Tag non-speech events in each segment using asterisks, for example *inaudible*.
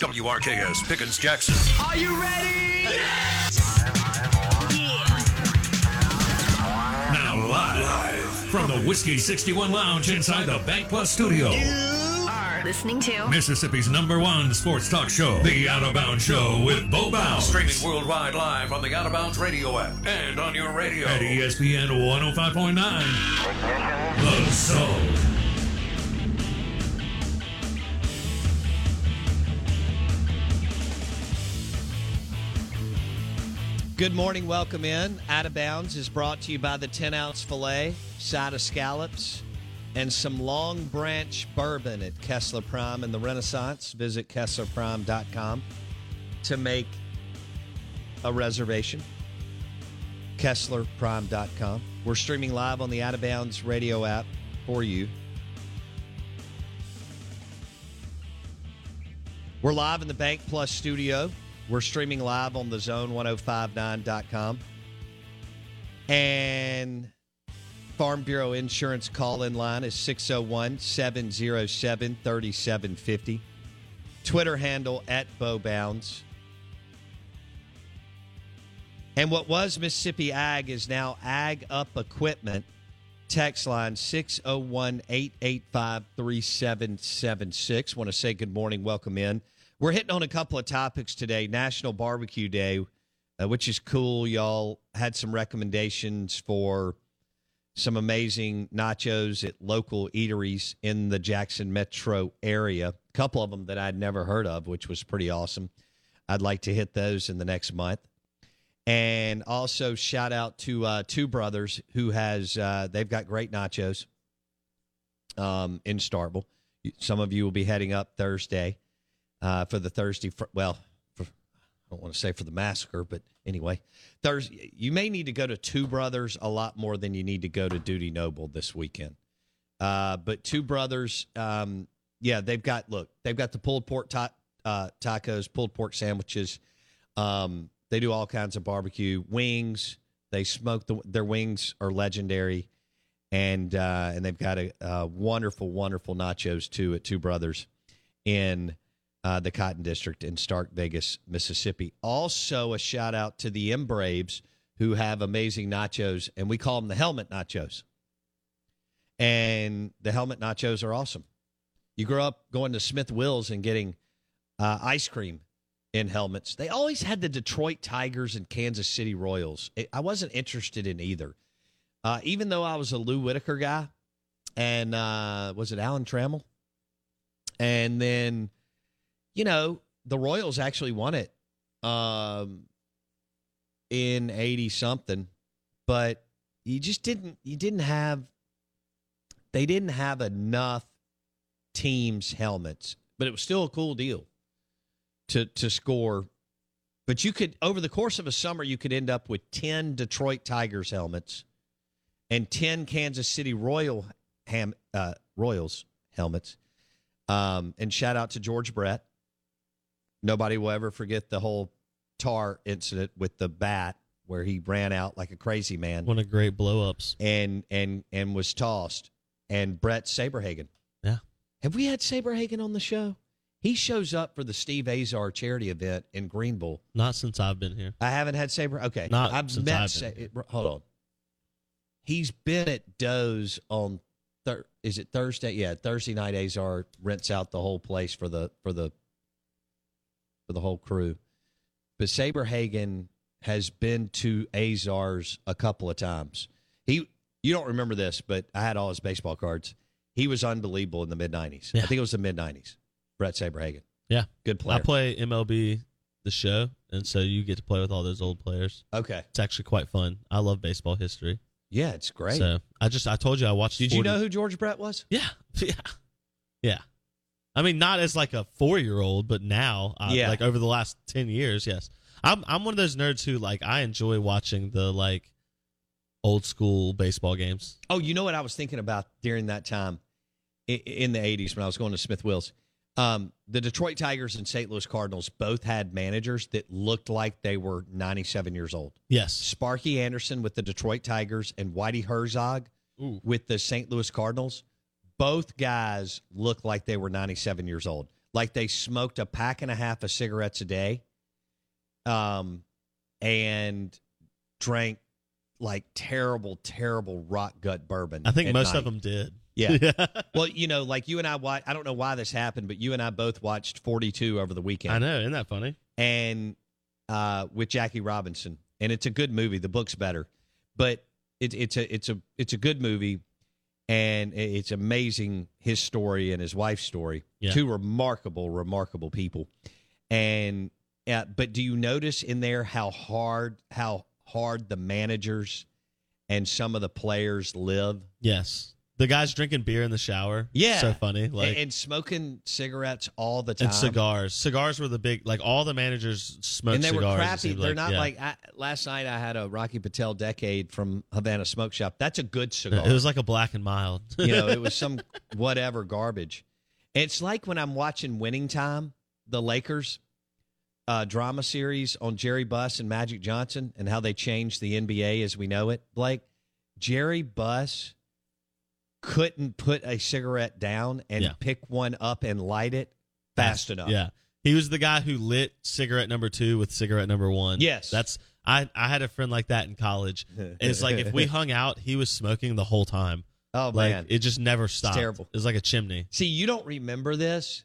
WRKS Pickens Jackson. Are you ready? Yeah. Now live from the Whiskey 61 Lounge inside the Bank Plus studio. You Are listening to Mississippi's number one sports talk show, The Out of Bounds Show with Bo Bounds. Streaming worldwide live on the Out of Bounds radio app and on your radio at ESPN 105.9. The Soul. Good morning. Welcome in. Out of Bounds is brought to you by the 10 ounce filet, side of scallops, and some long branch bourbon at Kessler Prime in the Renaissance. Visit KesslerPrime.com to make a reservation. KesslerPrime.com. We're streaming live on the Out of Bounds radio app for you. We're live in the Bank Plus studio. We're streaming live on the zone1059.com. And Farm Bureau Insurance call in line is 601 707 3750. Twitter handle at Bo Bounds. And what was Mississippi Ag is now Ag Up Equipment. Text line 601 885 3776. Want to say good morning, welcome in. We're hitting on a couple of topics today. National Barbecue Day, uh, which is cool. Y'all had some recommendations for some amazing nachos at local eateries in the Jackson metro area. A couple of them that I'd never heard of, which was pretty awesome. I'd like to hit those in the next month. And also shout out to uh, Two Brothers, who has uh, they've got great nachos um, in Starkville. Some of you will be heading up Thursday uh, for the Thursday. fr- Well, for, I don't want to say for the massacre, but anyway, Thursday. You may need to go to Two Brothers a lot more than you need to go to Dudy Noble this weekend. Uh, but Two Brothers, um, yeah, they've got look, they've got the pulled pork ta- uh, tacos, pulled pork sandwiches. Um, they do all kinds of barbecue wings. They smoke the, their wings are legendary, and uh, and they've got a, a wonderful, wonderful nachos too at Two Brothers in uh, the Cotton District in Stark Vegas, Mississippi. Also, a shout out to the M Braves who have amazing nachos, and we call them the helmet nachos. And the helmet nachos are awesome. You grow up going to Smith Wills and getting uh, ice cream in helmets. They always had the Detroit Tigers and Kansas City Royals. I- I wasn't interested in either. Uh, even though I was a Lou Whitaker guy, and uh, was it Alan Trammell? And then, you know, the Royals actually won it um, in eighty something, but you just didn't. You didn't have. They didn't have enough teams helmets, but it was still a cool deal to to score. But you could over the course of a summer, you could end up with ten Detroit Tigers helmets and ten Kansas City Royal ham, uh, Royals helmets. Um, and shout out to George Brett Nobody will ever forget the whole tar incident with the bat where he ran out like a crazy man One of great blow ups. and and and was tossed. And Bret Saberhagen. Yeah. Have we had Saberhagen on the show? He shows up for the Steve Azar charity event in Greenville. Not since I've been here. I haven't had Saber. Okay, Not I've since met. I've Sa- hold on. He's been at Doe's on. Thir- is it Thursday? Yeah, Thursday night. Azar rents out the whole place for the for the for the whole crew. But Saberhagen has been to Azar's a couple of times. He, you don't remember this, but I had all his baseball cards. He was unbelievable in the mid '90s. I think it was the mid '90s. Bret Saberhagen, Yeah. good player. I play MLB the show, and so you get to play with all those old players. okay, It's actually quite fun. I love baseball history. yeah, it's great. So I just I told you I watched. Did you know who George Brett was? Yeah, *laughs* yeah, yeah. I mean, not as like a four year old, but now, uh, Yeah. like over the last ten years, yes. I'm I'm one of those nerds who like I enjoy watching the like old school baseball games. Oh, you know what I was thinking about during that time in the 80s when I was going to Smith Wills? Um, the Detroit Tigers and St. Louis Cardinals both had managers that looked like they were 97 years old. Yes, Sparky Anderson with the Detroit Tigers and Whitey Herzog Ooh. with the St. Louis Cardinals. Both guys looked like they were 97 years old. Like they smoked a pack and a half of cigarettes a day um, and drank like terrible, terrible rock gut bourbon. I think most night. of them did. *laughs* Yeah. well, you know, like you and I, wa- I don't know why this happened, but you and I both watched 42 over the weekend. I know. Isn't that funny? and uh, with Jackie Robinson, and it's a good movie. The book's better, but it, it's a it's a it's a good movie, and it's amazing his story and his wife's story. Yeah. Two remarkable, remarkable people, and uh, but do you notice in there how hard how hard the managers and some of the players live? Yes, the guys drinking beer in the shower. Yeah, so funny. And- Like and, smoking cigarettes all the time. and cigars. Cigars were the big like all the managers smoked cigars. and they were crappy. They're like, not yeah. like I, last night. I had a Rocky Patel Decade from Havana Smoke Shop. That's a good *laughs* cigar. It was like a black and mild. you know, it was *laughs* some whatever garbage. It's like when I'm watching Winning Time, the Lakers uh, drama series on Jerry Buss and Magic Johnson, and how they changed the NBA as we know it. Blake, Jerry Buss couldn't put a cigarette down and Yeah. pick one up and light it fast enough. Yeah. He was the guy who lit cigarette number two with cigarette number one. Yes. That's I I had a friend like that in college. *laughs* It's like if we hung out, he was smoking the whole time. Oh Like man, it just never stopped. terrible. It was like a chimney. See, you don't remember this.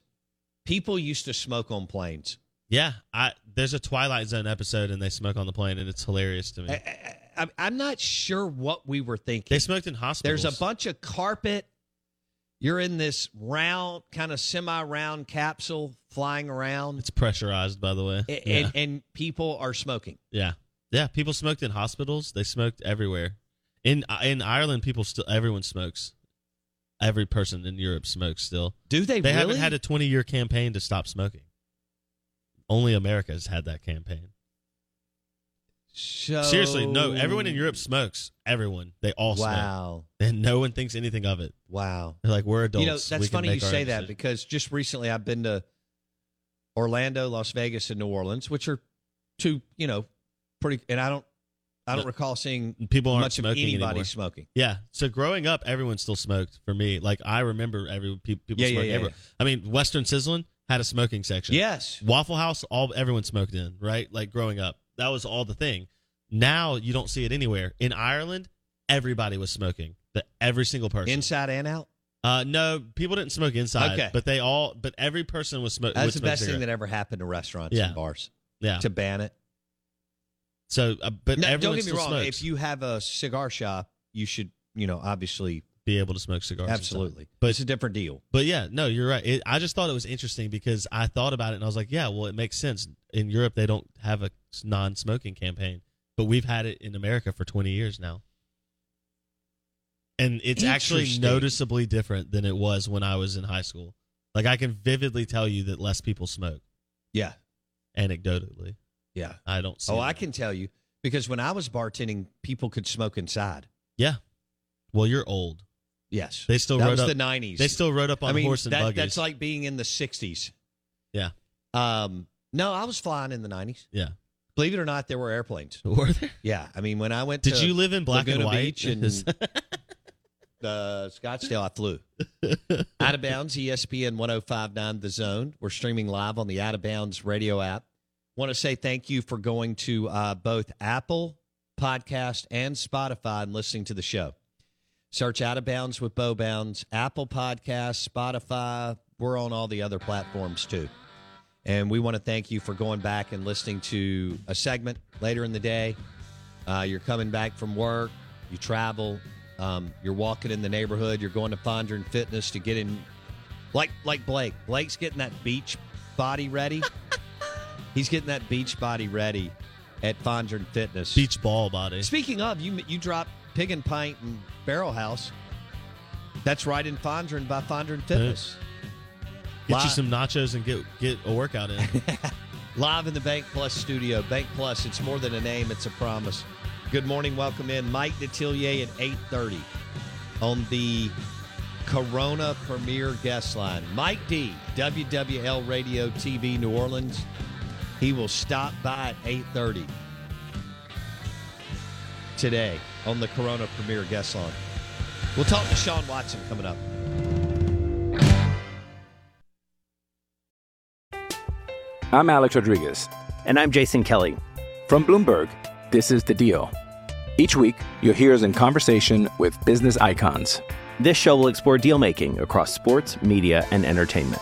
People used to smoke on planes. Yeah. I there's a Twilight Zone episode and they smoke on the plane and it's hilarious to me. I, I, I'm not sure what we were thinking. they smoked in hospitals. There's a bunch of carpet. You're in this round, kind of semi-round capsule flying around, It's pressurized by the way. a- yeah. and, and people are smoking. yeah. Yeah, people smoked in hospitals. They smoked everywhere. In in Ireland people still everyone smokes. Every person in Europe smokes still. Do they? They really? haven't had a 20 year campaign to stop smoking. Only America has had that campaign. So, Seriously, no. Everyone in Europe smokes. Everyone. They all smoke. Wow, And no one thinks anything of it. wow. They're like, we're adults. You know, that's can funny you say own that decisions. because just recently I've been to Orlando, Las Vegas, and New Orleans, which are two, you know, pretty. And I don't, I don't No. recall seeing people aren't much of smoking anybody anymore. smoking. Yeah. So growing up, everyone still smoked for me. Like, I remember every people Yeah, yeah, smoking yeah. I mean, Western Sizzling had a smoking section. Yes, Waffle House, all everyone smoked in, right? Like growing up, that was all the thing. Now you don't see it anywhere. In Ireland, everybody was smoking. The, every single person. inside and out. Uh, no, people didn't smoke inside. Okay. but they all, but every person was smoking. That's the best thing that ever happened to restaurants Yeah. and bars Yeah. to ban it. So, uh, but No, don't get me wrong. smokes. If you have a cigar shop, you should, you know, obviously, be able to smoke cigars, absolutely. But- it's a different deal. But yeah, no, you're right. It, I just thought it was interesting because I thought about it and I was like, yeah, well, it makes sense. In Europe, they don't have a non-smoking campaign, but we've had it in America for 20 years now. And it's actually noticeably different than it was when I was in high school. Like I can vividly tell you that less people smoke. Yeah, Anecdotally, yeah. I don't see. Oh, that. I can tell you because when I was bartending, people could smoke inside. Yeah. Well, you're old. Yes, They still that rode was up. the '90s. They still rode up on I mean, horse and that, buggies. that's like being in the '60s. yeah. Um, No, I was flying in the nineties. Yeah. Believe it or not, there were airplanes. *laughs* Were there? Yeah, I mean when I went. Did you live in black Laguna and white? Beach and uh, *laughs* Scottsdale, I flew. Out of bounds, ESPN 1059 The Zone. We're streaming live on the Out of Bounds radio app. Want to say thank you for going to uh, both Apple Podcast and Spotify and listening to the show. Search Out of Bounds with Bo Bounds, Apple Podcast, Spotify. We're on all the other platforms too. And we want to thank you for going back and listening to a segment later in the day. Uh, you're coming back from work, you travel, um, you're walking in the neighborhood, you're going to Fondren Fitness to get in, like like Blake. Blake's getting that beach body ready. *laughs* He's getting that beach body ready at Fondren Fitness. Beach ball body. Speaking of, you you dropped Pig and Pint and Barrel House. That's right in Fondren by Fondren Fitness. Get you some nachos and get get a workout in. *laughs* Live in the Bank Plus studio. Bank Plus, it's more than a name, it's a promise. Good morning, welcome in. Mike Detillier at 8.30 on the Corona Premier Guest Line. Mike D, WWL Radio TV New Orleans. He will stop by at 8.30 today on the Corona Premier Guest Line. We'll talk to Sean Watson coming up. I'm Alex Rodriguez. And I'm Jason Kelly. From Bloomberg, this is The Deal. Each week, you'll hear us in conversation with business icons. This show will explore deal making across sports, media, and entertainment.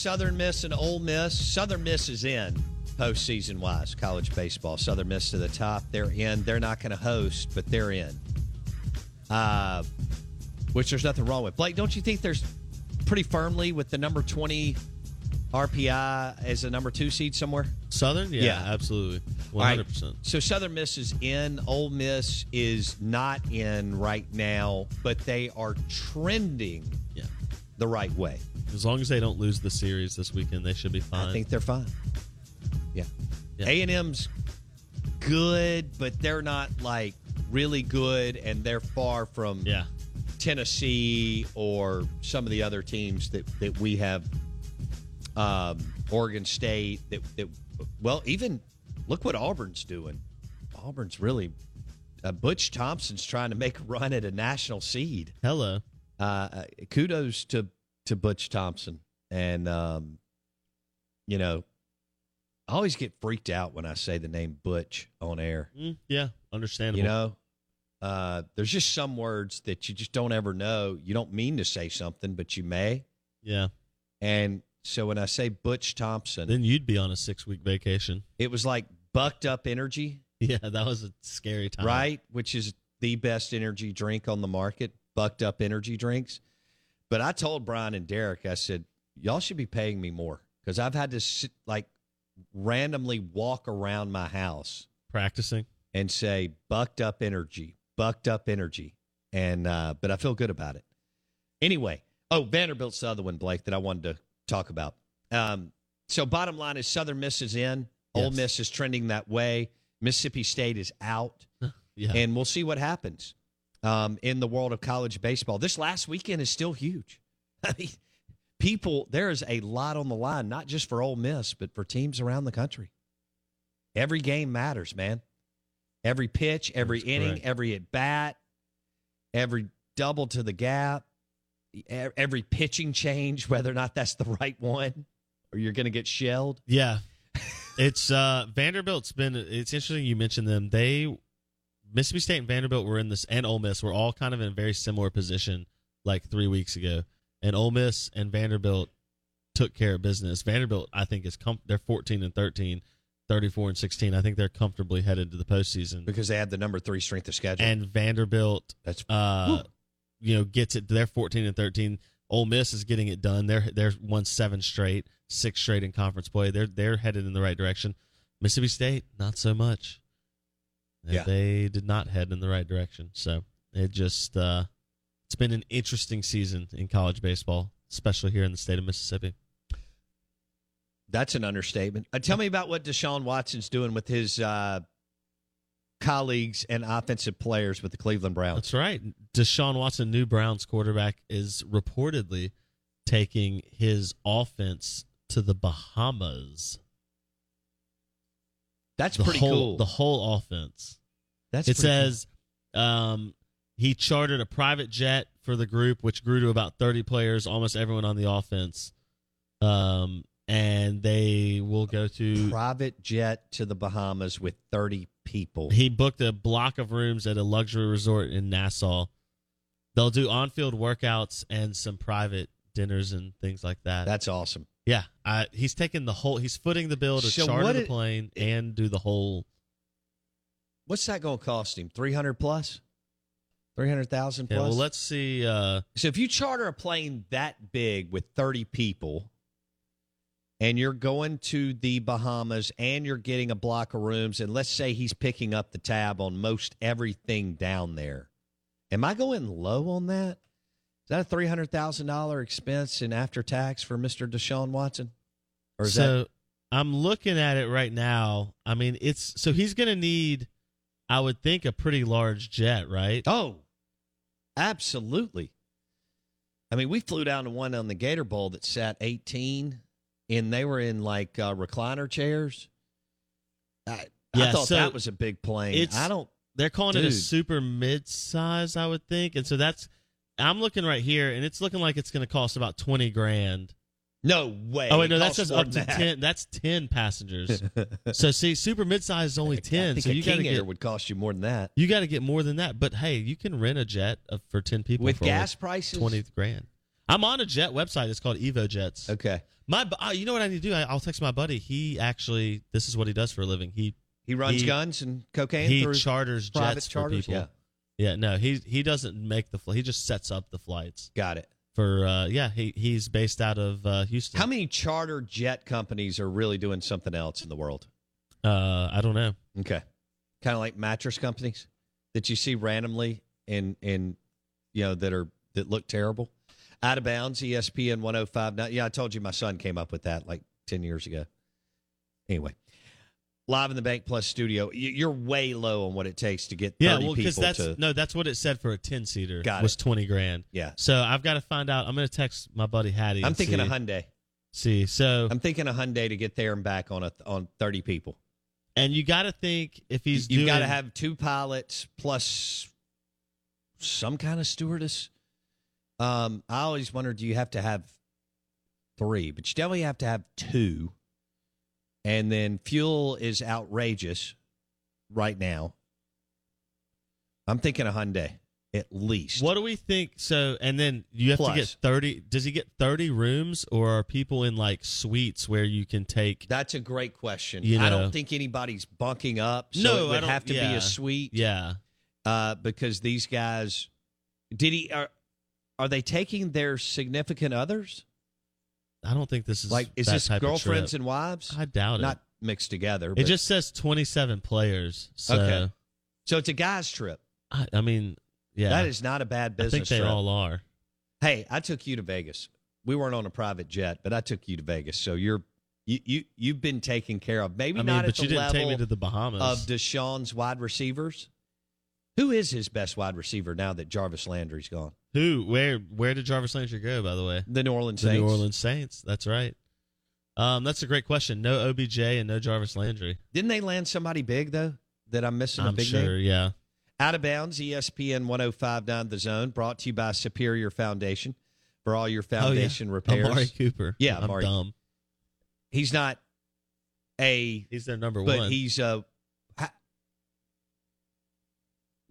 Southern Miss and Ole Miss. Southern Miss is in postseason wise, college baseball. Southern Miss to the top. They're in. They're not going to host, but they're in. Uh, which there's nothing wrong with. Blake, don't you think there's pretty firmly with the number 20 RPI as a number two seed somewhere? Southern? Yeah, Yeah. absolutely. 100%. So Southern Miss is in. Ole Miss is not in right now, but they are trending. The right way. As long as they don't lose the series this weekend, they should be fine. I think they're fine. Yeah. A and M's good, but they're not like really good, and they're far from yeah. Tennessee or some of the other teams that that we have. Um, Oregon State. That that well, even look what Auburn's doing. Auburn's really. Uh, Butch Thompson's trying to make a run at a national seed. Hello. Uh, uh, kudos to to Butch Thompson, and um, you know, I always get freaked out when I say the name Butch on air. Mm, yeah, understandable. You know, uh, there's just some words that you just don't ever know. You don't mean to say something, but you may. Yeah. And so when I say Butch Thompson, Then you'd be on a six week vacation. it was like bucked up energy, *laughs* Yeah, that was a scary time. right? Which is the best energy drink on the market, bucked up energy drinks. But I told Brian and Derek, I said, y'all should be paying me more because I've had to sit, like randomly walk around my house Practicing. and say bucked up energy, bucked up energy, and uh, but I feel good about it. Anyway, oh Vanderbilt's the other one, Blake, that I wanted to talk about. Um, so bottom line is Southern Miss is in, Ole Miss is trending that way, Mississippi State is out, *laughs* Yeah. and we'll see what happens um, in the world of college baseball. This last weekend is still huge. *laughs* I mean, people, there is a lot on the line, not just for Ole Miss, but for teams around the country. Every game matters, man. Every pitch, every That's inning, correct. every at bat, every double to the gap, every pitching change, *laughs* whether or not that's the right one, or you're going to get shelled. Yeah. it's uh Vanderbilt's been it's interesting you mentioned them. They Mississippi State and Vanderbilt were in this and Ole Miss were all kind of in a very similar position like 3 weeks ago. And Ole Miss and Vanderbilt took care of business. Vanderbilt I think is com- they're 14 and 13, 34 and 16. I think they're comfortably headed to the postseason. Because they had the number three strength of schedule. And Vanderbilt That's uh you know gets it they're 14 and 13 Ole Miss is getting it done they're they're won seven straight six straight in conference play they're they're headed in the right direction Mississippi State not so much Yeah. they did not head in the right direction so it just uh it's been an interesting season in college baseball especially here in the state of Mississippi That's an understatement. Uh, tell me about what Deshaun Watson's doing with his uh, colleagues and offensive players with the Cleveland Browns. That's right. Deshaun Watson, new Browns quarterback, is reportedly taking his offense to the Bahamas. That's the pretty whole, cool. The whole offense. That's it pretty cool. says um, he chartered a private jet for the group, which grew to about 30 players, almost everyone on the offense. Um, and they will go to. private jet to the Bahamas with 30 people. He booked a block of rooms at a luxury resort in Nassau. They'll do on-field workouts and some private dinners and things like that. That's awesome. Yeah, I, he's taking the whole. He's footing the bill to So charter the it- plane and do the whole. What's that going to cost him? 300 plus? 300,000 Yeah, plus? well, let's see. Uh, So if you charter a plane that big with 30 people and you're going to the Bahamas and you're getting a block of rooms and let's say he's picking up the tab on most everything down there. Am I going low on that? Is that a $300,000 expense in after tax for Mr. Deshaun Watson? Or is so that I'm looking at it right now. I mean, it's so he's going to need, I would think, a pretty large jet, right? Oh, absolutely. I mean, we flew down to one on the Gator Bowl that sat 18, and they were in like uh, recliner chairs. I, I thought so that was a big plane. I don't. They're calling it a super mid-size, I would think, and so that's. I'm looking right here, and it's looking like it's going to cost about twenty grand. No way. Oh wait, no, It that says up to that. ten. That's ten passengers. *laughs* so see, super midsize is only I ten. think So you got to get would cost you more than that. you got to get more than that. But hey, you can rent a jet for ten people With gas prices? twenty grand. I'm on a jet website. It's called Evo Jets. Okay. My, uh, you know what I need to do? I, I'll text my buddy. He actually, this is what he does for a living. He He runs He- guns and cocaine. he through charters jets charters? for people. Yeah, Yeah, no, he he doesn't make the he just sets up the flights got it. for uh yeah, he he's based out of uh Houston. How many charter jet companies are really doing something else in the world? uh I don't know. Okay. Kind of like mattress companies that you see randomly in in you know that are that look terrible. Out of bounds, ESPN 1059. Yeah, I told you my son came up with that like 10 years ago. Anyway, live in the Bank Plus studio. You're way low on what it takes to get 30 Yeah, well cuz that's to no, that's what it said for a 10-seater Got was it. 20 grand. Yeah. So I've got to find out. I'm going to text my buddy Hattie. I'm thinking see, a Hyundai. See. So I'm thinking a Hyundai to get there and back on a on 30 people. and you got to think if he's You've got to have two pilots plus some kind of stewardess. Um, I always wondered, do you have to have three? But you definitely have to have two. And then fuel is outrageous right now. I'm thinking a Hyundai at least. What do we think? So, and then you have Plus. to get 30. Does he get 30 rooms or are people in like suites where you can take That's a great question. You I don't think anybody's bunking up. So No, it would have to be a suite. Yeah. uh, because these guys did he are are they taking their significant others I don't think this is like is this girlfriends and wives I doubt it. not mixed together It just says 27 players. So, Okay. so it's a guy's trip I, I mean, yeah. that is not a bad business. I think they trip. all are. hey i took you to vegas we weren't on a private jet but i took you to vegas so you're you, you you've been taken care of maybe I mean, not but at the you didn't level take me to the Bahamas. of deshaun's wide receivers who is his best wide receiver now that jarvis landry's gone Who? Where? Where did Jarvis Landry go? By the way, the new orleans the saints New Orleans Saints. That's right. Um, that's a great question. No OBJ and no Jarvis Landry. Didn't they land somebody big though? That I'm missing a I'm big sure. name. Yeah. Out of bounds, ESPN 1059 The Zone, brought to you by Superior Foundation for all your foundation oh, yeah. repairs. Amari Cooper. Yeah, I'm Amari. dumb. He's not a, He's their number but one. he's a.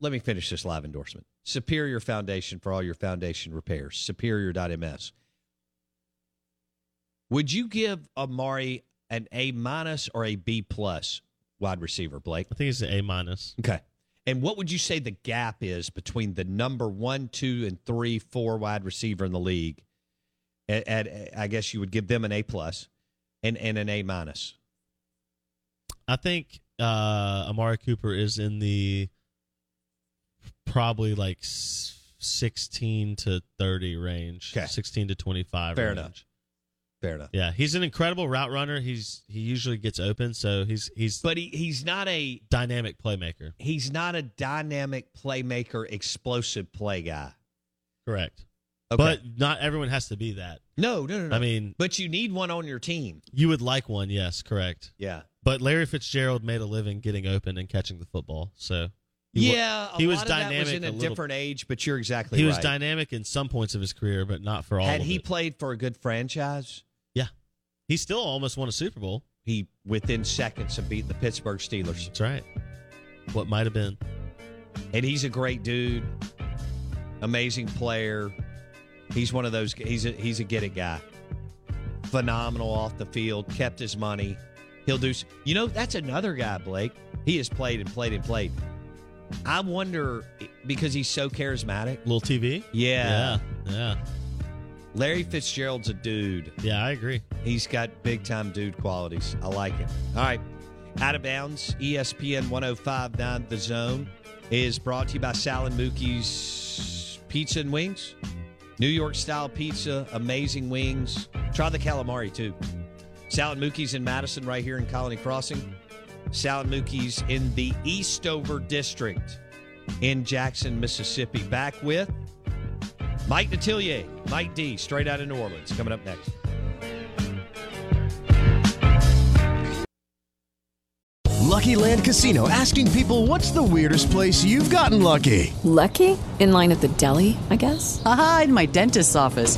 Let me finish this live endorsement. Superior Foundation for all your foundation repairs. Superior.ms. Would you give Amari an A minus or a B plus wide receiver, Blake? I think it's an A minus. Okay. And what would you say the gap is between the number one, two, and three, four wide receiver in the league? At, at I guess you would give them an A plus and, and an A minus. I think uh, Amari Cooper is in the probably like 16 to 30 range. Okay. 16 to 25 Fair range. enough. Fair enough. Yeah, he's an incredible route runner. He's he usually gets open, so he's he's But he, he's not a dynamic playmaker. he's not a dynamic playmaker, explosive play guy. Correct. Okay. But not everyone has to be that. no, no, no, no. I mean, but you need one on your team. you would like one, yes, correct. Yeah. But Larry Fitzgerald made a living getting open and catching the football, so he yeah, he was lot of that dynamic was in a, a different age, but you're exactly right. he right. was dynamic in some points of his career, but not for all. Had he it. played for a good franchise, yeah, he still almost won a Super Bowl. he within seconds of beating the Pittsburgh Steelers. That's right. What might have been. And he's a great dude, amazing player. He's one of those. He's a he's a get it guy. Phenomenal off the field, kept his money. He'll do. You know, that's another guy, Blake. He has played and played and played. I wonder because he's so charismatic. Little TV. Yeah, Yeah, yeah, Larry Fitzgerald's a dude. yeah. I agree. He's got big time dude qualities. I like it. All right. Out of bounds, ESPN 1059 The Zone is brought to you by Sal and Mookie's Pizza and Wings. New York style pizza, amazing wings. Try the calamari too. Sal and Mookie's in Madison, right here in Colony Crossing. Sal and in the Eastover District in Jackson, Mississippi. Back with Mike Detillier, Mike D, straight out of New Orleans, coming up next. Lucky Land Casino asking people what's the weirdest place you've gotten lucky? Lucky? In line at the deli, I guess? Aha, in my dentist's office.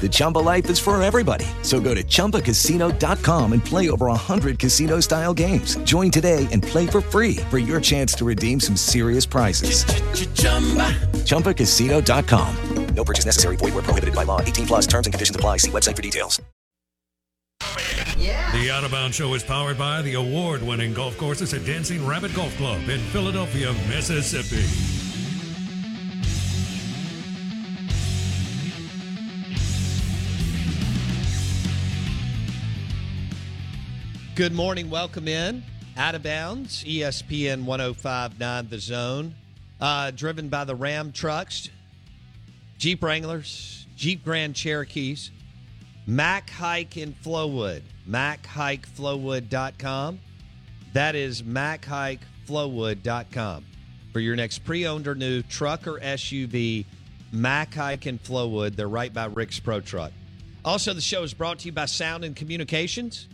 The Chumba life is for everybody. So go to ChumbaCasino.com and play over 100 casino-style games. Join today and play for free for your chance to redeem some serious prizes. ChumbaCasino.com. No purchase necessary. Void were prohibited by law. 18 plus. Terms and conditions apply. See website for details. Yeah. The Out of Bounds Show is powered by the award winning golf courses at Dancing Rabbit Golf Club in Philadelphia, Mississippi. Good morning. Welcome in. Out of bounds, ESPN 1059 The Zone. Uh, driven by the Ram trucks, Jeep Wranglers, Jeep Grand Cherokees, Mac Haik in Flowood, MacHaikFlowood.com. That is MacHaikFlowood.com. For your next pre owned or new truck or SUV, Mac Haik in Flowood. They're right by Rick's Pro Truck. Also, the show is brought to you by Sound and Communications.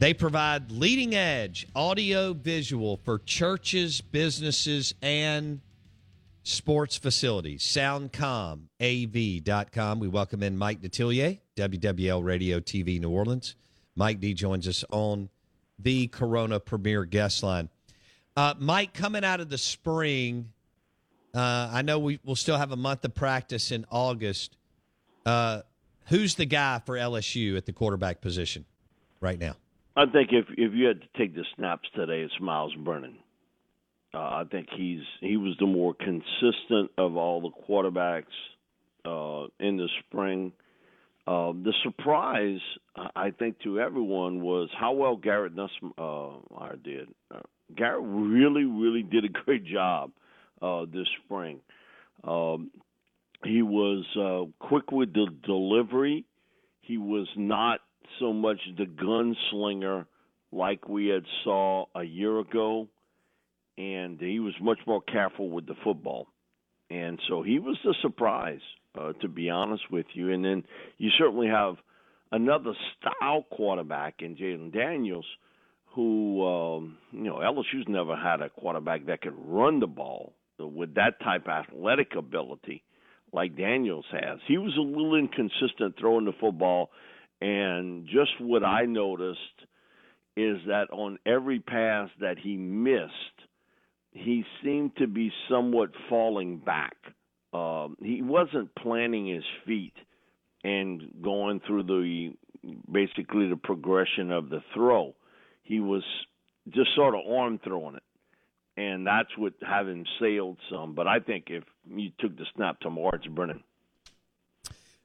They provide leading edge audio visual for churches, businesses, and Sports Facilities, SoundcomAV.com. We welcome in Mike Detillier, WWL Radio TV New Orleans. Mike D joins us on the Corona Premier Guest Line. Uh, Mike, coming out of the spring, uh, I know we will still have a month of practice in August. Uh, who's the guy for LSU at the quarterback position right now? I think if if you had to take the snaps today, it's Myles Brennan. Uh, I think he's he was the more consistent of all the quarterbacks uh, in the spring. Uh, the surprise, I think, to everyone was how well Garrett Nussmeier uh, did. Uh, Garrett really, really did a *laughs* great job uh, this spring. Um, he was quick with the delivery. He was not so much the gunslinger like we had saw a year ago and he was much more careful with the football. And so he was the surprise, uh, to be honest with you. And then you certainly have another style quarterback in Jayden Daniels, who um, you know LSU's never had a quarterback that could run the ball with that type of athletic ability like Daniels has. He was a little inconsistent throwing the football, and just what I noticed is that on every pass that he missed he seemed to be somewhat falling back. Um, he wasn't planting his feet and going through the basically the progression of the throw. He was just sort of arm throwing it, and that's what him sailed some. But I think if you took the snap tomorrow, it's Brennan.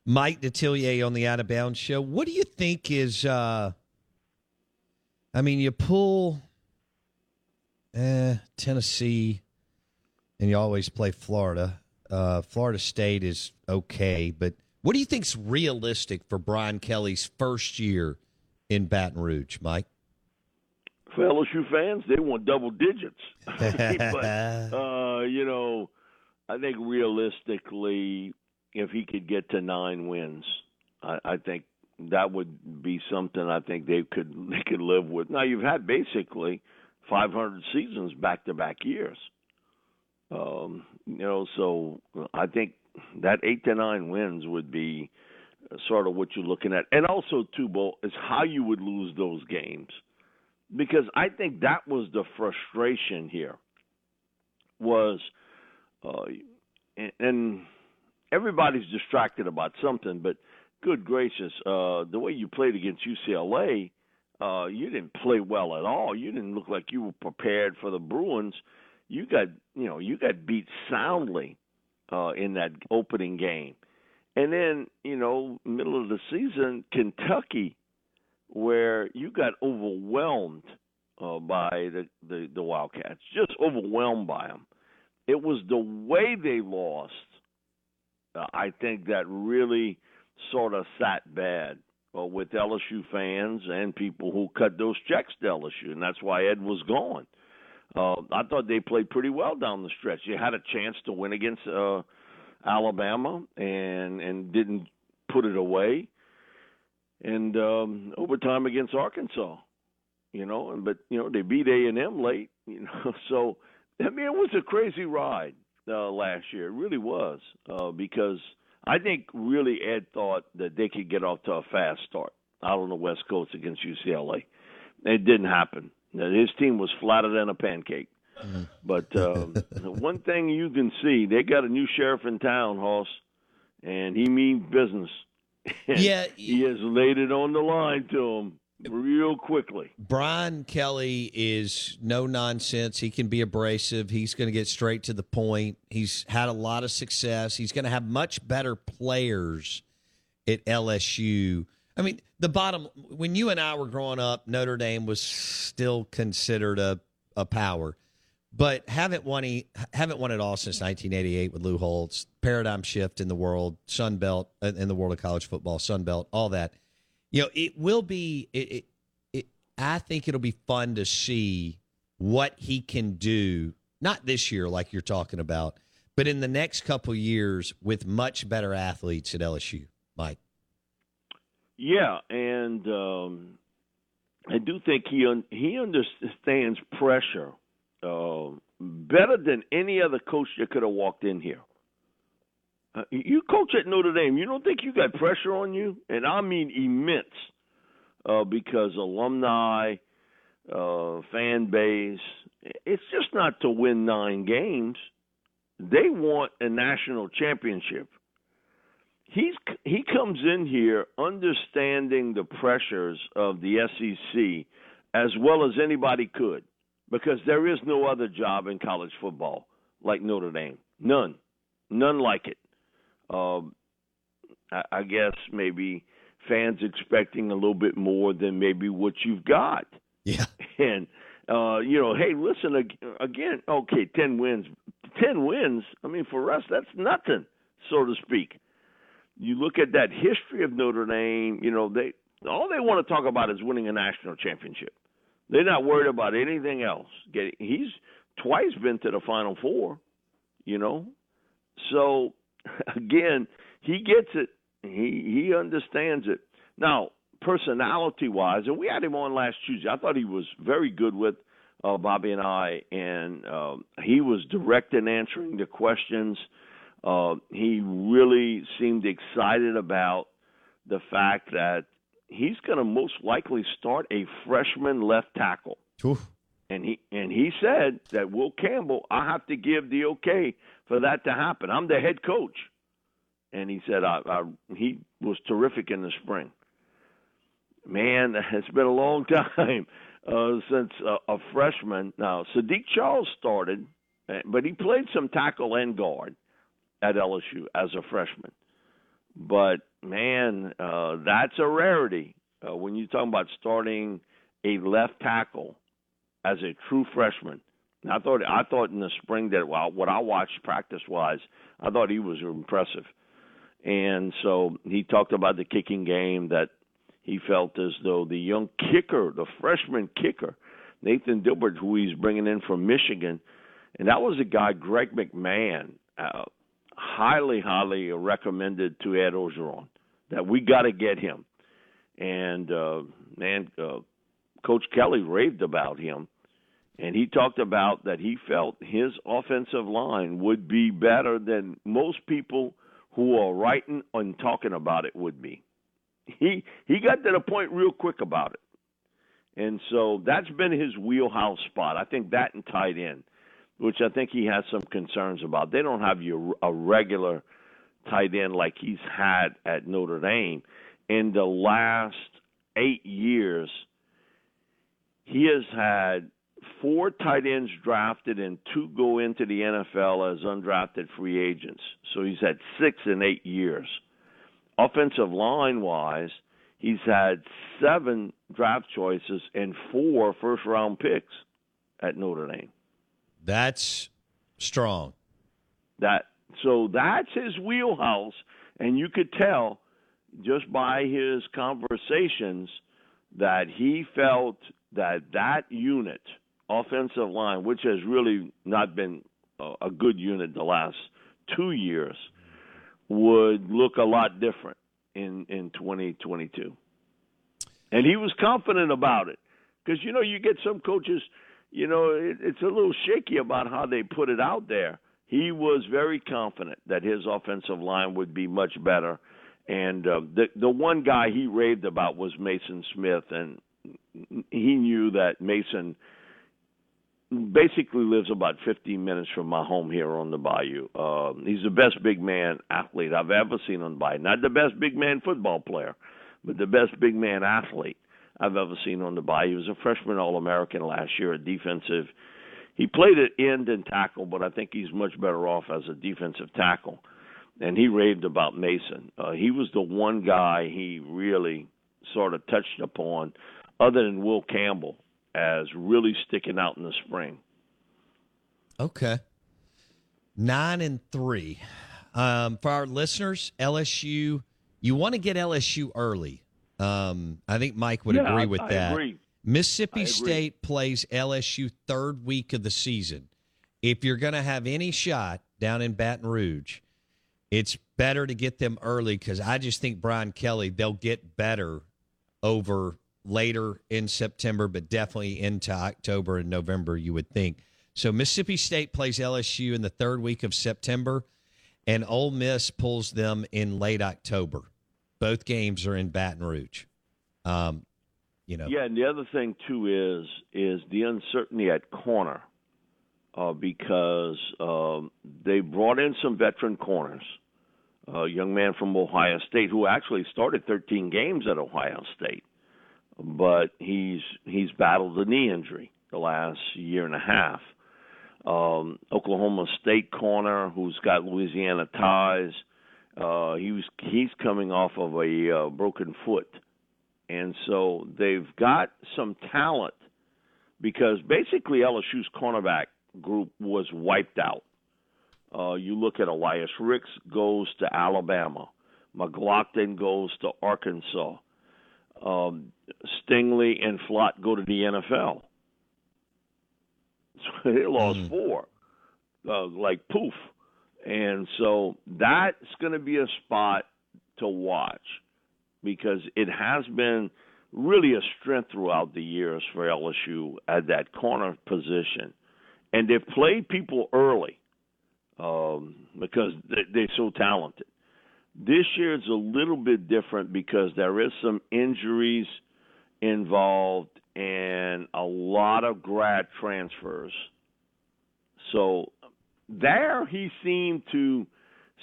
Mike Detillier on the Out of Bounds show. What do you think is? uh I mean, you pull eh, Tennessee, and you always play Florida. Uh, Florida State is okay, but what do you think's realistic for Brian Kelly's first year in Baton Rouge, Mike? For LSU fans, they want double digits. *laughs* *laughs* but uh, you know, I think realistically, if he could get to nine wins, I, I think that would be something I think they could *laughs* they could live with. Now you've had basically 500 seasons back to back years. Um, you know, so I think that eight to nine wins would be sort of what you're looking at, and also too, Bo, is how you would lose those games, because I think that was the frustration here. Was uh, and everybody's distracted about something, but good gracious, uh, the way you played against UCLA uh, you didn't play well at all. You didn't look like you were prepared for the Bruins. You got, you know, you got beat soundly uh, in that opening game, and then, you know, middle of the season, Kentucky, where you got overwhelmed uh, by the, the the Wildcats, just overwhelmed by them. It was the way they lost. Uh, I think that really sort of sat bad uh, with LSU fans and people who cut those checks to LSU, and that's why Ed was gone. Uh, I thought they played pretty well down the stretch. They had a chance to win against uh, Alabama and and didn't put it away, and um, overtime against Arkansas. You know, and but you know they beat A and M late. You know, *laughs* so I mean it was a crazy ride uh, last year. It really was uh, because I think really Ed thought that they could get off to a fast start out on the West Coast against UCLA. It didn't happen. His team was flatter than a pancake. Mm-hmm. But um, *laughs* one thing you can see, they got a new sheriff in town, Hoss, and he means business. *laughs* yeah, he has laid it on the line to him real quickly. Brian Kelly is no nonsense. He can be abrasive. He's going to get straight to the point. He's had a lot of success. He's going to have much better players at LSU. I mean, the bottom when you and I were growing up, Notre Dame was still considered a a power, but haven't won he, haven't won it all since 1988 with Lou Holtz. Paradigm shift in the world, Sun Belt uh, in the world of college football, Sun Belt, all that you know, it will be. It, it, it, I think it'll be fun to see what he can do. Not this year, like you're talking about, but in the next couple years with much better athletes at LSU. Mike. Yeah, and um, I do think he un- he understands pressure. Uh, better than any other coach that could have walked in here. Uh, you coach at Notre Dame. You don't think you got pressure on you, and I mean immense, uh, because alumni, uh, fan base. It's just not to win nine games. They want a national championship. He's he comes in here understanding the pressures of the SEC as well as anybody could, because there is no other job in college football like Notre Dame. None, none like it. Um, I, I guess maybe fans expecting a little bit more than maybe what you've got. Yeah. *laughs* And uh, you know, hey, listen again. Okay, ten wins, ten wins. I mean, for us, that's nothing, so to speak. You look at that history of Notre Dame. You know, they all they want to talk about is winning a national championship. They're not worried about anything else. Get he's twice been to the Final Four. You know, so *laughs* again, he gets it. He he understands it. Now, personality wise, and we had him on last Tuesday. I thought he was very good with uh, Bobby and I, and uh, he was direct in answering the questions. Uh, he really seemed excited about the fact that he's going to most likely start a freshman left tackle. Oof. And he and he said that Will Campbell, I have to give the okay for that to happen. I'm the head coach, and he said I, I, he was terrific in the spring. Man, *laughs* it's been a long time uh, since a, a freshman. Now Saahdiq Charles started, eh, but he played some tackle and guard at LSU as a freshman. But man, uh, that's a rarity uh, when you're talking about starting a left tackle as a true freshman. I thought I thought in the spring that well, what I watched practice wise, I thought he was impressive. And so he talked about the kicking game that he felt as though the young kicker, the freshman kicker, Nathan Dibert, who he's bringing in from Michigan, and that was a guy, Greg McMahon, uh, highly, highly recommended to Ed Orgeron that we got to get him. And uh, man, uh, Coach Kelly raved about him, and he talked about that he felt his offensive line would be better than most people who are writing and talking about it would be. He he got to the point real quick about it. And so that's been his wheelhouse spot. I think that and tight end which I think he has some concerns about. They don't have a regular tight end like he's had at Notre Dame. In the last eight years, he has had four tight ends drafted and two go into the NFL as undrafted free agents. So he's had six in eight years. Offensive line wise, he's had seven draft choices and four first round picks at Notre Dame. That's strong. That so that's his wheelhouse, and you could tell just by his conversations that he felt that that unit, offensive line, which has really not been a good unit the last two years, would look a lot different in in 2022. And he was confident about it because you know you get some coaches you know, it, it's a little shaky about how they put it out there. He was very confident that his offensive line would be much better. And uh, the the one guy he raved about was Mason Smith, and he knew that Mason basically lives about 15 minutes from my home here on the Bayou. Uh, he's the best big man athlete I've ever seen on the Bayou. Not the best big man football player, but the best big man athlete. I've ever seen on the bye. He was a freshman All American last year at defensive. He played at end and tackle, but I think he's much better off as a defensive tackle. And he raved about Mason. Uh, he was the one guy he really sort of touched upon, other than Will Campbell, as really sticking out in the spring. Okay. Nine and three. Um, for our listeners, LSU, you want to get LSU early. Um, I think Mike would yeah, agree with I, that. I agree. Mississippi agree. State plays LSU third week of the season. If you're going to have any shot down in Baton Rouge, it's better to get them early because I just think Brian Kelly they'll get better over later in September, but definitely into October and November. You would think. So Mississippi State plays LSU in the third week of September, and Ole Miss pulls them in late October. Both games are in Baton Rouge. Um, you know. Yeah, and the other thing too is is the uncertainty at corner, uh, because um, they brought in some veteran corners. A young man from Ohio State who actually started 13 games at Ohio State, but he's he's battled a knee injury the last year and a half. Um, Oklahoma State corner who's got Louisiana ties. Uh, he was he's coming off of a uh, broken foot and so they've got some talent because basically LSU's cornerback group was wiped out. Uh, you look at Elias Ricks goes to Alabama, McGlothern goes to Arkansas, um, Stingley and Flott go to the NFL. So *laughs* they lost mm. four, uh, like poof, and so that's going to be a spot to watch because it has been really a strength throughout the years for LSU at that corner position. And they've played people early um, because they're so talented. This year is a little bit different because there is some injuries involved and a lot of grad transfers. So there he seemed to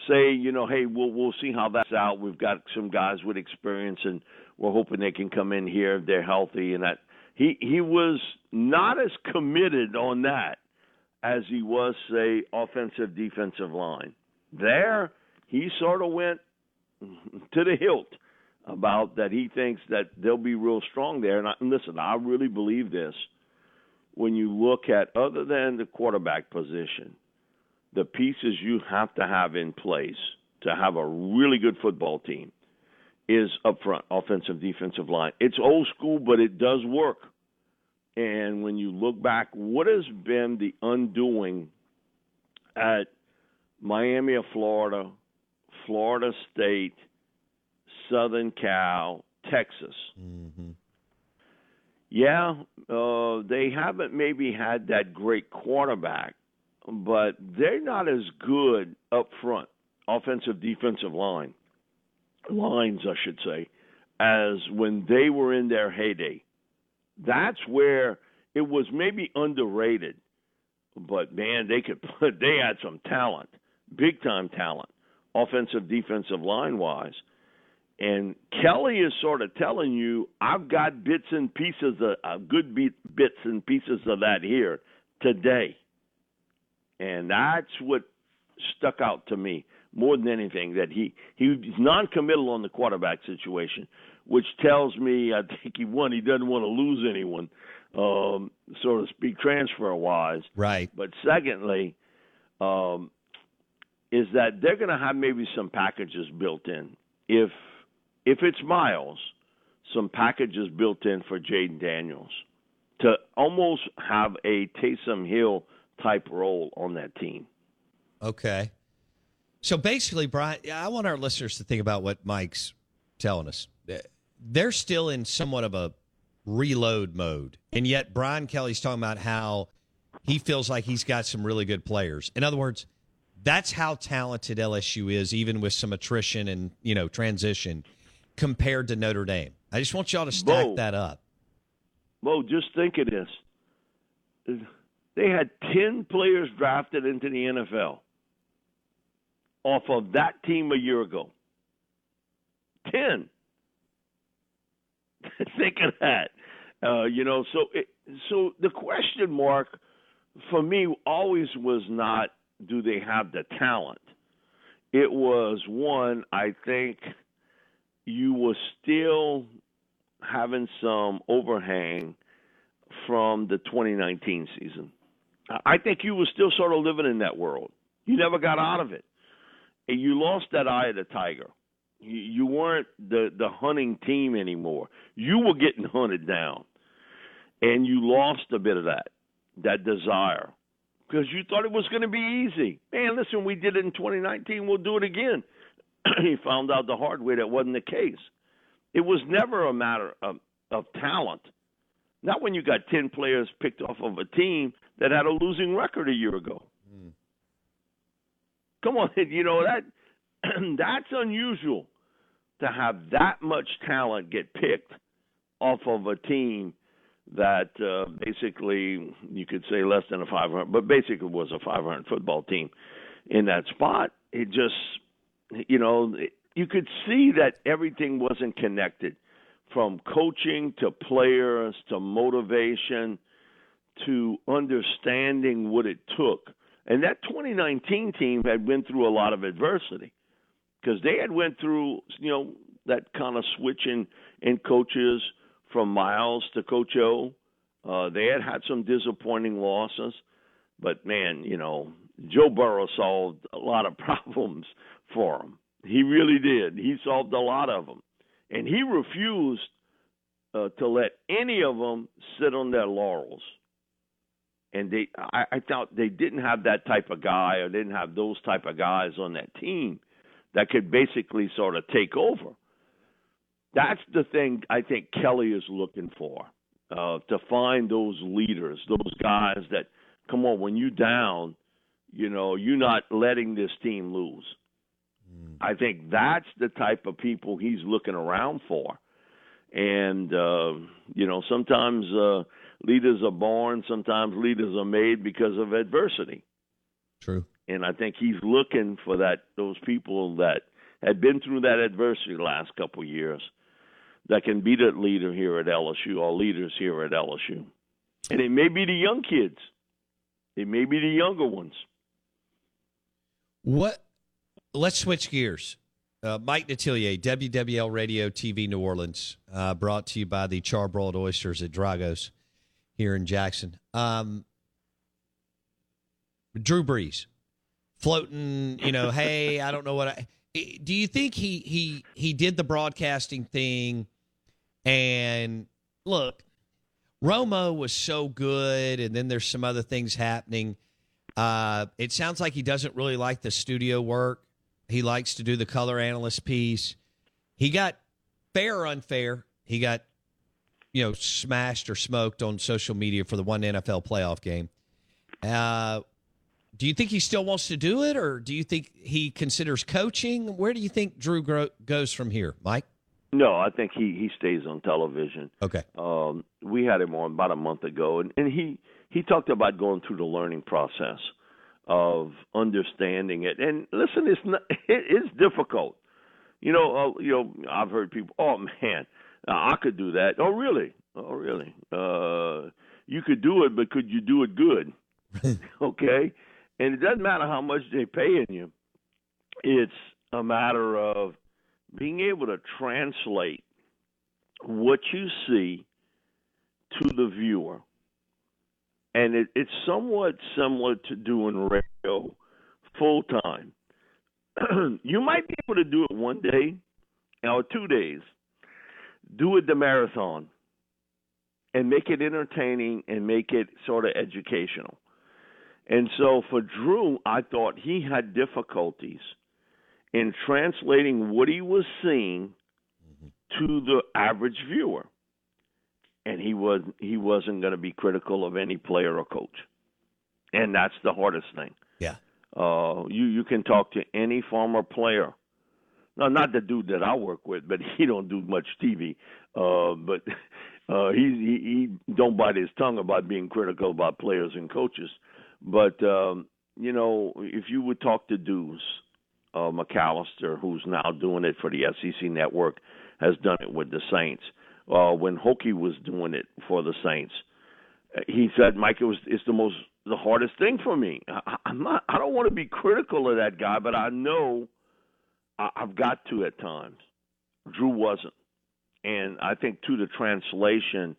say, you know, hey, we'll we'll see how that's out. We've got some guys with experience, and we're hoping they can come in here if they're healthy. And that he he was not as committed on that as he was, say, offensive defensive line. There, he sort of went to the hilt about that. He thinks that they'll be real strong there. And, I, and listen, I really believe this. When you look at other than the quarterback position, the pieces you have to have in place to have a really good football team is up front, offensive, defensive line. It's old school, but it does work. And when you look back, what has been the undoing at Miami of Florida, Florida State, Southern Cal, Texas? Mm-hmm. Yeah, uh, they haven't maybe had that great quarterback, but they're not as good up front, offensive, defensive line, lines, I should say, as when they were in their heyday. That's where it was maybe underrated, but man, they could *laughs* put, they had some talent, big time talent, offensive, defensive line wise. And Kelly is sort of telling you, I've got bits and pieces of uh, good bits and pieces of that here today. And that's what stuck out to me more than anything that he he's non-committal on the quarterback situation, which tells me I think he one he doesn't want to lose anyone, um, so to speak, transfer wise. Right. But secondly, um, is that they're going to have maybe some packages built in if if it's Myles, some packages built in for Jayden Daniels to almost have a Taysom Hill type role on that team. Okay. So basically, Brian, I want our listeners to think about what Mike's telling us. They're still in somewhat of a reload mode. And yet, Brian Kelly's talking about how he feels like he's got some really good players. In other words, that's how talented LSU is, even with some attrition and, you know, transition compared to Notre Dame. I just want y'all to stack Bo, that up. Mo, just think of this they had 10 players drafted into the NFL off of that team a year ago. 10. *laughs* Think of that. Uh, you know, so it, so the question mark for me always was not do they have the talent. It was one I think you were still having some overhang from the 2019 season. I think you were still sort of living in that world. You never got out of it. And you lost that eye of the tiger. You, you weren't the, the hunting team anymore. You were getting hunted down. And you lost a bit of that, that desire. Because you thought it was going to be easy. Man, listen, we did it in 2019. We'll do it again. *clears throat* he found out the hard way that wasn't the case. It was never a matter of, of talent. Not when you got 10 players picked off of a team that had a losing record a year ago. Hmm. Come on, *laughs* you know that *clears throat* that's unusual to have that much talent get picked off of a team that uh, basically you could say less than a 500, but basically was a 500 football team in that spot. It just, you know, you could see that everything wasn't connected from coaching to players to motivation to understanding what it took. And that 2019 team had been through a lot of adversity because they had went through, you know, that kind of switching in coaches from Miles to Coach O. Uh, they had had some disappointing losses, but man, you know, Joe Burrow solved a lot of *laughs* problems for them. He really did. He solved a lot of them, and he refused uh, to let any of them sit on their laurels. And they, I, I thought they didn't have that type of guy, or didn't have those type of guys on that team that could basically sort of take over. That's the thing I think Kelly is looking for uh, to find those leaders, those guys that come on when you down, you know, you're not letting this team lose. I think that's the type of people he's looking around for. And uh, you know, sometimes uh, leaders are born, sometimes leaders are made because of adversity. True. And I think he's looking for that those people that had been through that adversity the last couple of years that can be that leader here at LSU or leaders here at LSU. And it may be the young kids. It may be the younger ones. What? Let's switch gears. Uh, Mike Detillier, WWL Radio TV New Orleans, uh, brought to you by the Charbroiled Oysters at Drago's here in Jackson. Um, Drew Brees floating, you know, *laughs* hey, I don't know what I. Do you think he he he did the broadcasting thing? And look, Romo was so good, and then there's some other things happening. Uh, it sounds like he doesn't really like the studio work. He likes to do the color analyst piece. He got fair or unfair. He got you know smashed or smoked on social media for the one NFL playoff game. Uh, do you think he still wants to do it, or do you think he considers coaching? Where do you think Drew goes from here, Mike? No, I think he he stays on television. Okay. Um, we had him on about a month ago, and, and he he talked about going through the learning process of understanding it. And listen, it's not *laughs* it is difficult. You know, uh, you know, I've heard people, oh man, I could do that. Oh really? Oh really? Uh, you could do it, but could you do it good? *laughs* okay. And it doesn't matter how much they're paying you. It's a matter of being able to translate what you see to the viewer. And it, it's somewhat similar to doing radio full time. *clears throat* you might be able to do it one day or two days. Do it the marathon and make it entertaining and make it sort of educational. And so for Drew, I thought he had difficulties in translating what he was seeing to the average viewer. And he was he wasn't going to be critical of any player or coach. And that's the hardest thing. Yeah. Uh, you you can talk to any former player. No, not the dude that I work with, but *laughs* he don't do much TV. Uh, but *laughs* uh, he, he he don't bite his tongue about being critical about players and coaches. But um, you know, if you would talk to Deuce uh, McAllister, who's now doing it for the SEC network, has done it with the Saints. Uh, when Hokie was doing it for the Saints, he said, "Mike, it was it's the most the hardest thing for me. I, I'm not. I don't want to be critical of that guy, but I know I, I've got to at times. Drew wasn't, and I think too the translation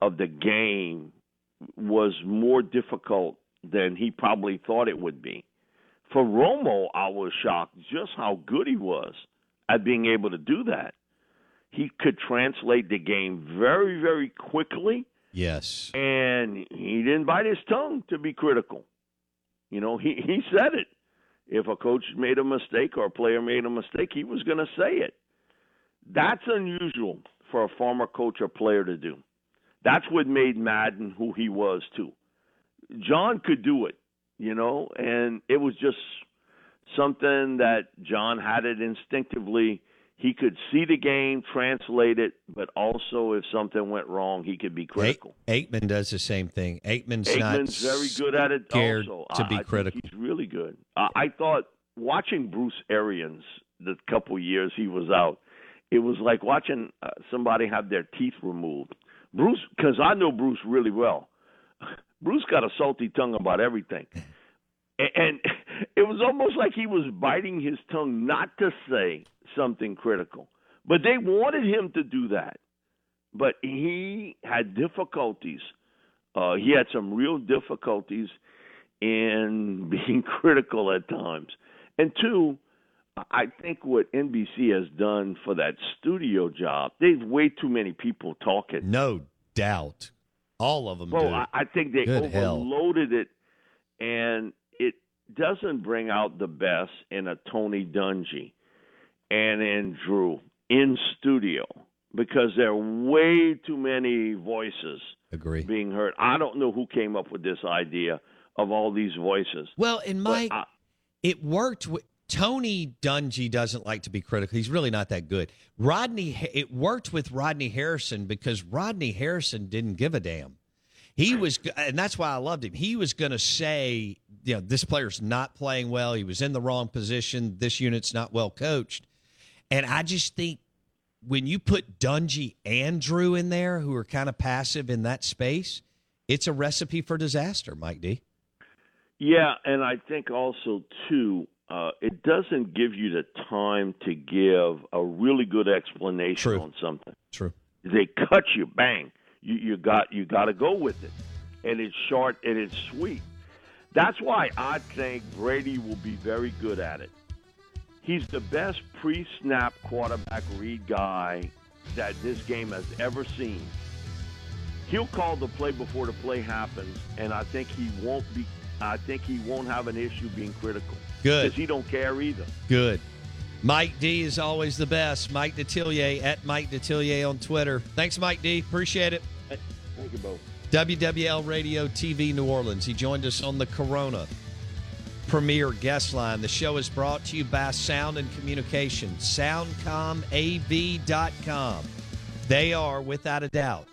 of the game was more difficult than he probably thought it would be. For Romo, I was shocked just how good he was at being able to do that. He could translate the game very, very quickly. Yes. And he didn't bite his tongue to be critical. You know, he, he said it. If a coach made a mistake or a player made a mistake, he was going to say it. That's unusual for a former coach or player to do. That's what made Madden who he was, too John could do it, you know, and it was just something that John had it instinctively. He could see the game, translate it, but also if something went wrong, he could be critical. Aikman does the same thing. Aikman's, Aikman's not very good at it. scared also. to be I, I critical. he's really good. I, I thought watching Bruce Arians the couple years he was out, it was like watching uh, somebody have their teeth removed. Bruce, because I know Bruce really well. Bruce got a salty tongue about everything. *laughs* And, *laughs* it was almost like he was biting his tongue not to say something critical. But they wanted him to do that. But he had difficulties. Uh, he had some real difficulties in *laughs* being critical at times. And two, I think what NBC has done for that studio job, they've way too many people talking. No doubt. All of them Well, do. I, I think they Good hell. overloaded it, and it doesn't bring out the best in a Tony Dungy and in Drew in studio because there are way too many voices Agree. being heard. I don't know who came up with this idea of all these voices. Well, in my, I- it worked. With, Tony Dungy doesn't like to be critical. He's really not that good. Rodney, it worked with Rodney Harrison because Rodney Harrison didn't give a damn. He was, and that's why I loved him. He was going to say, you know, this player's not playing well. He was in the wrong position. This unit's not well coached. And I just think when you put Dungy and Drew in there, who are kind of passive in that space, it's a recipe for disaster, Mike D. Yeah, and I think also too, uh, it doesn't give you the time to give a really good explanation True. on something. True. They cut you, bang. You you got you got to go with it, and it's short and it's sweet. That's why I think Brady will be very good at it. He's the best pre-snap quarterback read guy that this game has ever seen. He'll call the play before the play happens, and I think he won't be. I think he won't have an issue being critical. Good. because he don't care either. Good. Mike D is always the best. Mike Detillier at Mike Detillier on Twitter. Thanks, Mike D. Appreciate it. Thank you both. WWL Radio TV New Orleans. He joined us on the Corona Premier Guest Line. The show is brought to you by Sound and Communication, soundcomav.com. They are, without a doubt,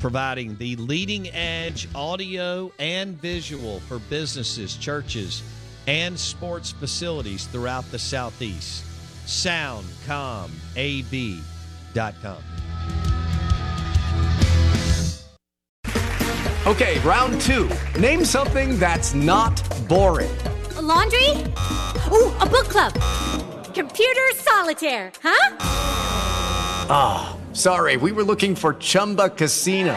providing the leading edge audio and visual for businesses, churches, and sports facilities throughout the Southeast. Soundcomav.com. Okay, round two. Name something that's not boring. laundry? Ooh, a book club. Computer solitaire, huh? Ah, sorry, we were looking for Chumba Casino.